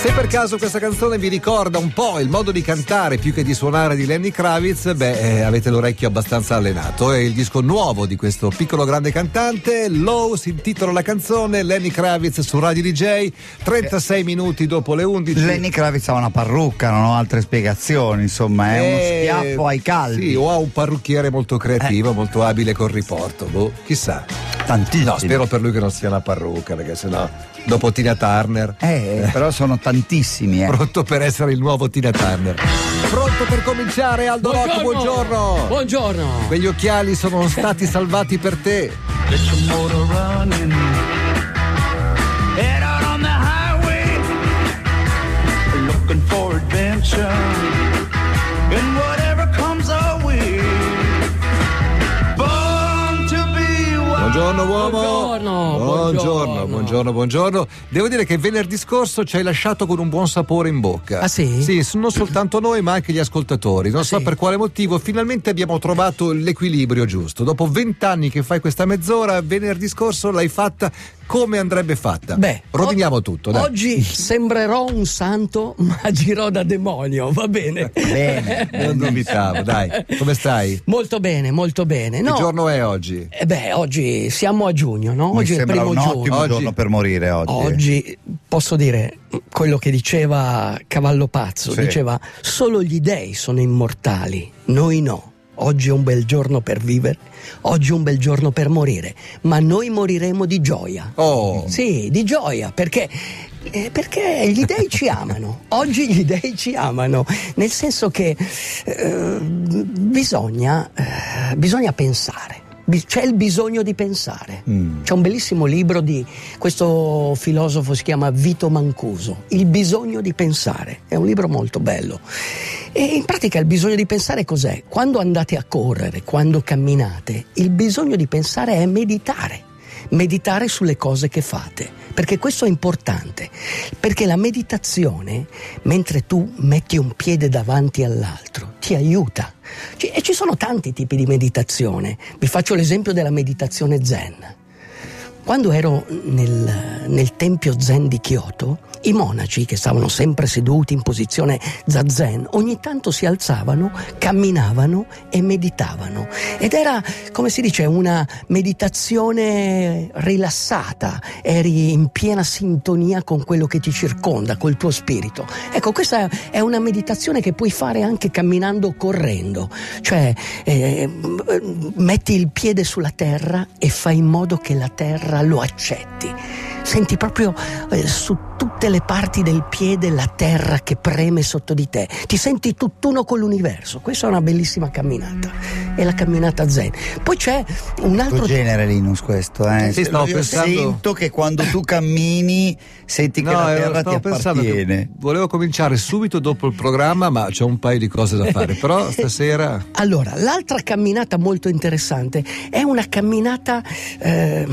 Se per caso questa canzone vi ricorda un po' il modo di cantare più che di suonare di Lenny Kravitz, beh, eh, avete l'orecchio abbastanza allenato. È il disco nuovo di questo piccolo grande cantante. Low si intitola la canzone Lenny Kravitz su Radio DJ, 36 minuti dopo le 11. Lenny Kravitz ha una parrucca, non ho altre spiegazioni, insomma, è uno Eh, schiaffo ai caldi. Sì, o ha un parrucchiere molto creativo, molto abile col riporto. Boh, chissà. Tantissimi. No, spero per lui che non sia una parrucca, perché sennò dopo Tina Turner. Eh, però sono tantissimi, eh. Pronto per essere il nuovo Tina Turner. Pronto per cominciare, Aldo Rocco, buongiorno. Buongiorno. Quegli occhiali sono stati salvati per te. Get your motor running. Head out on the highway. Looking for adventure. And whatever be wild. Buongiorno uomo. Buongiorno, buongiorno, buongiorno. buongiorno. Devo dire che venerdì scorso ci hai lasciato con un buon sapore in bocca. Ah, sì? Sì, non soltanto noi, ma anche gli ascoltatori. Non Ah, so sì? per quale motivo, finalmente abbiamo trovato l'equilibrio giusto. Dopo vent'anni che fai questa mezz'ora, venerdì scorso l'hai fatta come andrebbe fatta. Beh, roviniamo o- tutto, dai. Oggi sembrerò un santo, ma agirò da demonio, va bene? Bene. Non dubitavo, dai. Come stai? Molto bene, molto bene. No, Che giorno è oggi? eh beh, oggi siamo a giugno, no? Mi Oggi è il primo ottimo Oggi- giorno per morire oggi. Oggi posso dire quello che diceva Cavallo Pazzo, Sì. diceva solo gli dei sono immortali, noi no. Oggi è un bel giorno per vivere, oggi è un bel giorno per morire, ma noi moriremo di gioia. Oh. Sì, di gioia, perché, eh, perché gli dei ci amano. Oggi gli dei ci amano, nel senso che eh, bisogna, eh, bisogna pensare. C'è il bisogno di pensare. Mm. C'è un bellissimo libro di questo filosofo, si chiama Vito Mancuso, Il bisogno di pensare. È un libro molto bello. E in pratica il bisogno di pensare cos'è? Quando andate a correre, quando camminate, il bisogno di pensare è meditare. Meditare sulle cose che fate, perché questo è importante, perché la meditazione, mentre tu metti un piede davanti all'altro, ti aiuta. E ci sono tanti tipi di meditazione. Vi faccio l'esempio della meditazione zen. Quando ero nel, nel tempio zen di Kyoto, i monaci che stavano sempre seduti in posizione zazen, ogni tanto si alzavano, camminavano e meditavano. Ed era, come si dice, una meditazione rilassata, eri in piena sintonia con quello che ti circonda, col tuo spirito. Ecco, questa è una meditazione che puoi fare anche camminando o correndo, cioè eh, metti il piede sulla terra e fai in modo che la terra lo accetti. Senti proprio eh, su tutte le parti del piede la terra che preme sotto di te. Ti senti tutt'uno con l'universo. Questa è una bellissima camminata. È la camminata zen. Poi c'è un altro genere Linus questo, eh. Sì, stavo Io pensando- sento che quando tu cammini senti che la terra ti appartiene. volevo cominciare subito dopo il programma, ma c'è un paio di cose da fare. Però stasera. Allora, l'altra camminata molto interessante è una camminata, eh,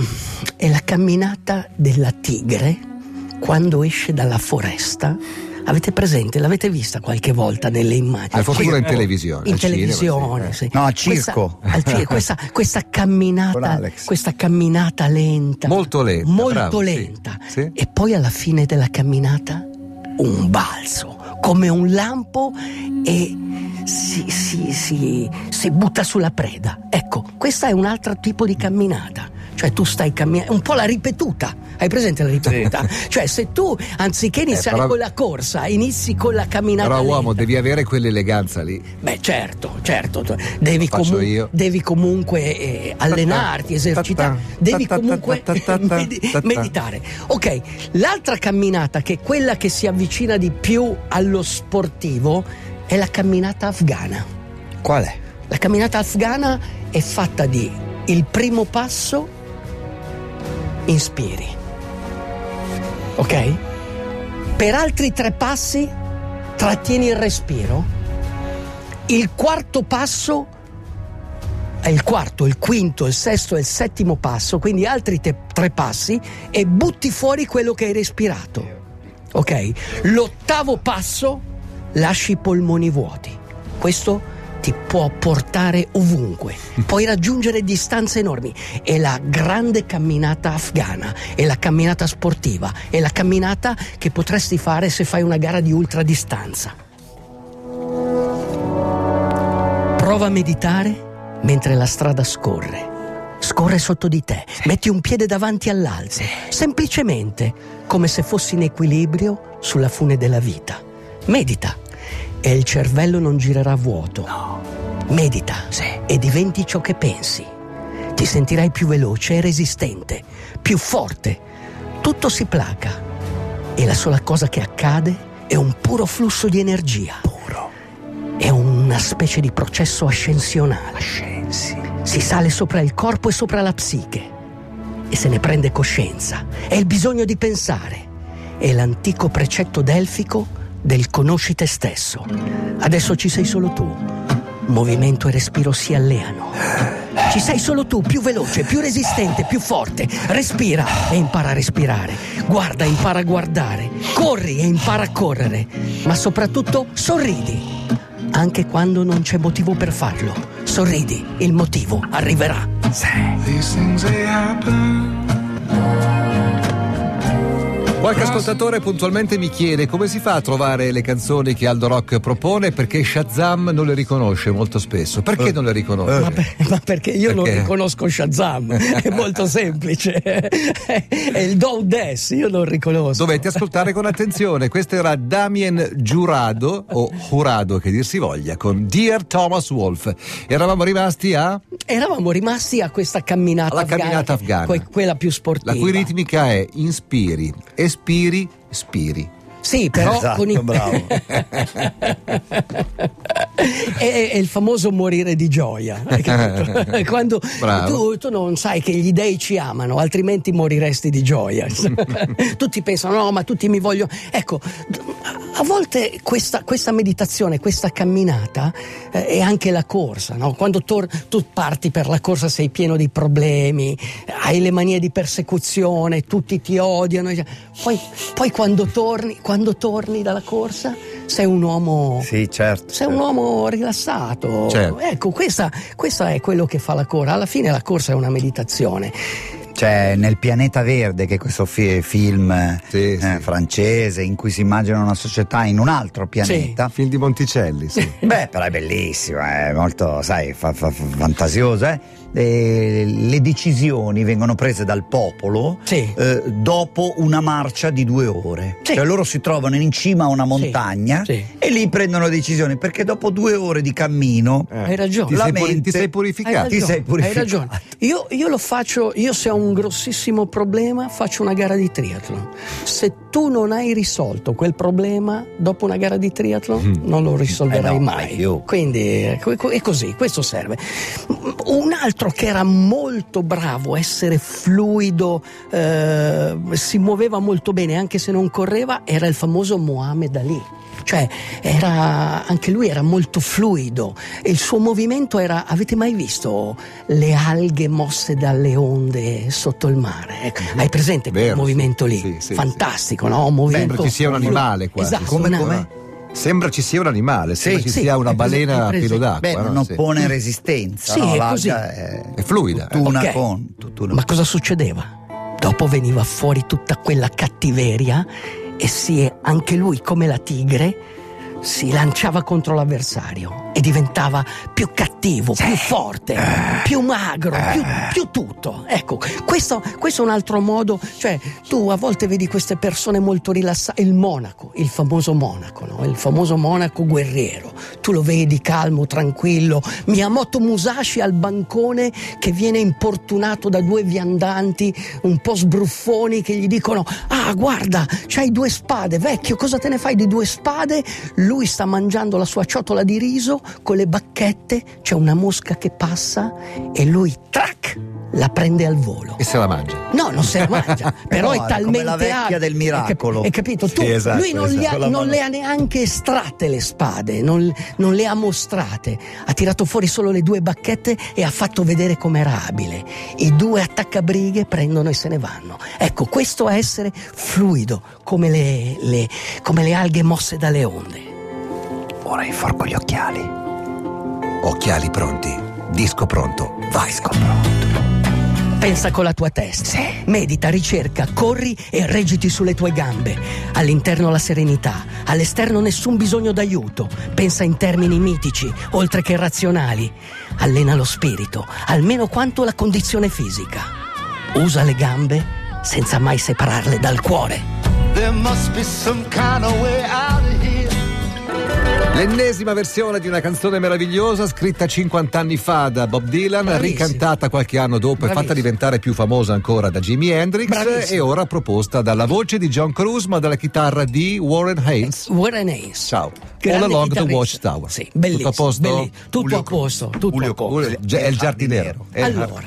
è la camminata della tigre quando esce dalla foresta. Avete presente? L'avete vista qualche volta nelle immagini? Al fortuna in televisione. In al cinema, televisione, sì, sì. No, a circo. Questa, al circo, questa, questa camminata, questa camminata lenta. Molto lenta, Molto bravo, sì. lenta. Sì. E poi alla fine della camminata un balzo, come un lampo e si, si- si- si butta sulla preda. Ecco, questa è un altro tipo di camminata. Cioè tu stai camminando, un po' la ripetuta. Hai presente la ripetuta? Cioè se tu anziché iniziare Eh, però- con la corsa, inizi con la camminata Però, uomo, lenta. devi avere quell'eleganza lì. Beh, certo, certo, devi, comu- io. devi comunque eh, allenarti, esercitare, devi comunque medi- meditare. Ok, l'altra camminata, che è quella che si avvicina di più allo sportivo, è la camminata afghana. Qual è? La camminata afghana è fatta di il primo passo, inspiri, ok? Per altri tre passi trattieni il respiro. Il quarto passo è il quarto, il quinto, il sesto e il settimo passo, quindi altri te- tre passi e butti fuori quello che hai respirato. Ok? L'ottavo passo lasci i polmoni vuoti. Questo ti può portare ovunque, puoi raggiungere distanze enormi. È la grande camminata afghana, è la camminata sportiva, è la camminata che potresti fare se fai una gara di ultradistanza. Prova a meditare mentre la strada scorre. Scorre sotto di te, metti un piede davanti all'altro, semplicemente come se fossi in equilibrio sulla fune della vita. Medita e il cervello non girerà vuoto. Medita e diventi ciò che pensi. Ti sentirai più veloce e resistente, più forte. Tutto si placa e la sola cosa che accade è un puro flusso di energia. Puro. È una specie di processo ascensionale. Ascensi. Si sale sopra il corpo e sopra la psiche e se ne prende coscienza. È il bisogno di pensare. È l'antico precetto delfico del conosci te stesso. Adesso ci sei solo tu. Movimento e respiro si alleano. Ci sei solo tu, più veloce, più resistente, più forte. Respira e impara a respirare. Guarda e impara a guardare. Corri e impara a correre. Ma soprattutto sorridi. Anche quando non c'è motivo per farlo. Sorridi, il motivo arriverà. Happen. Qualche ascoltatore puntualmente mi chiede come si fa a trovare le canzoni che Aldo Rock propone perché Shazam non le riconosce molto spesso. Perché non le riconosce? Ma, per- ma perché io non Perché? riconosco Shazam? È molto semplice. È il Do Des, io non riconosco. Dovete ascoltare con attenzione. Questo era Damien Giurado o Jurado che dir si voglia con Dear Thomas Wolf. Eravamo rimasti a Eravamo rimasti a questa camminata afghana, camminata che- afghana. que- quella più sportiva. la cui ritmica è inspiri, espiri, spiri. Sì, però Esatto, con i... bravo. è, è il famoso morire di gioia. capito? Quando tu, tu non sai che gli dei ci amano, altrimenti moriresti di gioia. tutti pensano, no, ma tutti mi vogliono. Ecco, a volte questa, questa meditazione, questa camminata eh, è anche la corsa. no? Quando tor- tu parti per la corsa sei pieno di problemi, hai le manie di persecuzione, tutti ti odiano. Poi, poi quando, torni, quando torni dalla corsa sei un uomo Sì, certo. sei un uomo rilassato. Certo. Ecco, questa, questa è quello che fa la corsa. Alla fine la corsa è una meditazione. C'è nel Pianeta Verde, che è questo fi- film eh, Sì, sì. francese in cui si immagina una società in un altro pianeta. Film di Monticelli, sì. Beh, però è bellissimo, è molto, sai, fa- fa- fantasioso. eh. E le decisioni vengono prese dal popolo Sì. eh, dopo una marcia di due ore. Sì. Cioè loro si trovano in cima a una montagna sì. e lì prendono decisioni perché dopo due ore di cammino Hai ragione. Ti sei, puri- mente- ti sei Hai purificato. ragione, Ti sei purificato. hai ragione. Io, io lo faccio, io se ho un grossissimo problema faccio una gara di triathlon. Se tu non hai risolto quel problema dopo una gara di triathlon, non lo risolverai Eh no, mai. più. Quindi è è così, questo serve. Un altro che era molto bravo a essere fluido, eh, si muoveva molto bene anche se non correva, era il famoso Mohamed Ali. Cioè, era, anche lui era molto fluido e il suo movimento era. Avete mai visto le alghe mosse dalle onde sotto il mare? Ecco, hai presente quel Vero, movimento sì, lì? sì, sì, Fantastico, no? Un movimento. Sembra ci sia un animale quasi. Esatto, Come- una- come? Sembra ci sia un animale, sembra ci sì, sia una balena a filo d'acqua. Beh, no? non Sì. oppone resistenza. Sì, no? è così. È, È fluida. eh. Tutt'una Ok. con. tutt'una Ma cosa succedeva? Dopo veniva fuori tutta quella cattiveria e si anche lui, come la tigre, si lanciava contro l'avversario e diventava più cattivo, più forte, più magro, più, più tutto. Ecco, questo, questo è un altro modo, cioè tu a volte vedi queste persone molto rilassate, il monaco, il famoso monaco, no? il famoso monaco guerriero, tu lo vedi calmo, tranquillo, Miyamoto Musashi al bancone che viene importunato da due viandanti un po' sbruffoni che gli dicono ah guarda c'hai due spade. Vecchio cosa te ne fai di due spade? Lui sta mangiando la sua ciotola di riso con le bacchette c'è una mosca che passa e lui trac la prende al volo E se la mangia. No, non se la mangia, però No, è è come talmente la vecchia agile. del miracolo. Hai capito? Tu, Sì, esatto, lui non, ha- esatto. La non le ha neanche estratte le spade, non, non le ha mostrate. Ha tirato fuori solo le due bacchette e ha fatto vedere com'era abile. I due attaccabrighe prendono e se ne vanno. Ecco, questo è essere fluido, come le, le- come le alghe mosse dalle onde. Ora inforco gli occhiali. Occhiali pronti, disco pronto, vai pronto. Pensa con la tua testa. Medita, ricerca, corri e reggiti sulle tue gambe. All'interno la serenità, all'esterno nessun bisogno d'aiuto. Pensa in termini mitici, oltre che razionali. Allena lo spirito, almeno quanto la condizione fisica. Usa le gambe senza mai separarle dal cuore. There must be some kind of way out of here. L'ennesima versione di una canzone meravigliosa scritta 50 anni fa da Bob Dylan, Bravissimo. ricantata qualche anno dopo e fatta Bravissimo. diventare più famosa ancora da Jimi Hendrix Bravissimo. e ora proposta dalla voce di John Cruz ma dalla chitarra di Warren Haynes. Warren Hayes. Ciao. Grande All along the chitarrista. Watchtower. Sì, bellissimo. Tutto a posto? belli- Tutto Julio a posto. Tutto Julio a posto. È il giardiniero. È Allora,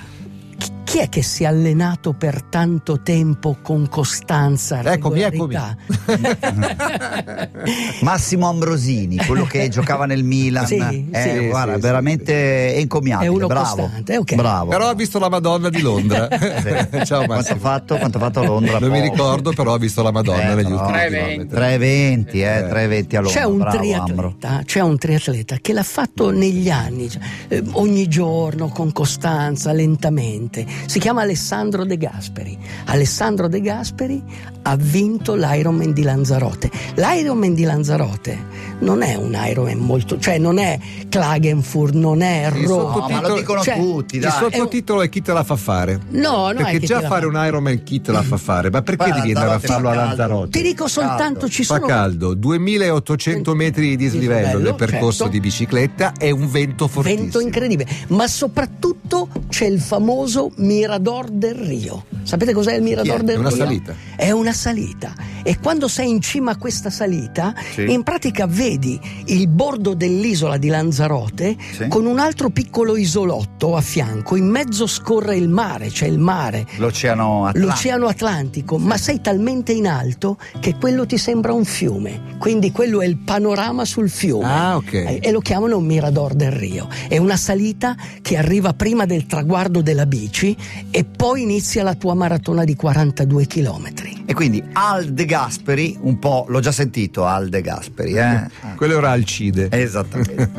chi- è che si è allenato per tanto tempo con costanza, Eccomi, regolarità? Massimo Ambrosini, quello che giocava nel Milan, Sì, è, sì, guarda, sì, veramente encomiabile. È uno bravo, costante, ok. bravo. Però ha visto la Madonna di Londra. Sì. Ciao quanto ha Massimo. fatto, quanto ha fatto a Londra? Non mi Poco. ricordo, però ha visto la Madonna Eh, negli però- ultimi 3,20. chilometri. 320, eh, Eh. 320 a Londra. C'è un, bravo, triatleta, c'è un triatleta che l'ha fatto negli anni, cioè, eh, ogni giorno, con costanza, lentamente. Si chiama Alessandro De Gasperi. Alessandro De Gasperi ha vinto l'Ironman di Lanzarote. L'Ironman di Lanzarote non è un Ironman molto, cioè non è Klagenfurt, non è Il Roma. No, ma lo dicono Cioè, tutti, Il dai. sottotitolo è chi te la fa fare. No, no, Perché è già fare fa- un Ironman chi te la fa fare? Ma perché Ma devi andare a Lanzarote farlo a fa. Lanzarote? Ti dico soltanto, Caldo. ci Fa sono caldo, 2800 metri di dislivello Dislivello, del percorso certo. di bicicletta e un vento fortissimo. Vento incredibile, ma soprattutto c'è il famoso Mirador del Rio. Sapete cos'è il Mirador del È una Rio? salita. È una salita. E quando sei in cima a questa salita, Sì. in pratica vedi il bordo dell'isola di Lanzarote Sì. con un altro piccolo isolotto a fianco. In mezzo scorre il mare, c'è il mare. L'Oceano Atlantico. L'Oceano Atlantico, ma sei talmente in alto che quello ti sembra un fiume, quindi quello è il panorama sul fiume. Ah, ok. E lo chiamano Mirador del Rio. È una salita che arriva prima del traguardo della bici e poi inizia la tua maratona di 42 chilometri. E quindi Al De Gasperi, un po', l'ho già sentito Al De Gasperi, eh? Quello era Alcide. Esattamente.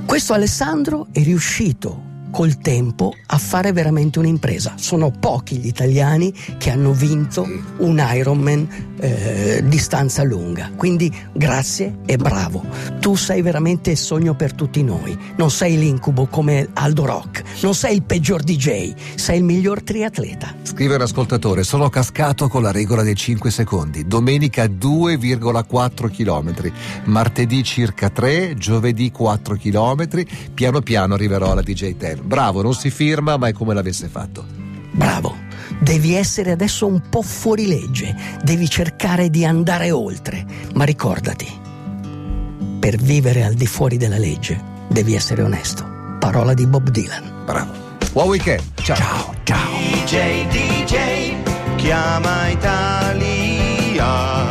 Questo Alessandro è riuscito col tempo a fare veramente un'impresa. Sono pochi gli italiani che hanno vinto un Ironman eh, distanza lunga. Quindi grazie e bravo. Tu sei veramente il sogno per tutti noi. Non sei l'incubo come Aldo Rock, non sei il peggior DJ, sei il miglior triatleta. Scrive un ascoltatore, sono cascato con la regola dei 5 secondi. Domenica 2,4 km, martedì circa 3, giovedì 4 km, piano piano arriverò alla DJ 10. Bravo, non si firma, ma è come l'avesse fatto. Bravo. Devi essere adesso un po' fuori legge, devi cercare di andare oltre, ma ricordati, per vivere al di fuori della legge devi essere onesto. Parola di Bob Dylan. Bravo. Buon weekend. Ciao. Ciao, ciao. DJ, DJ, chiama Italia.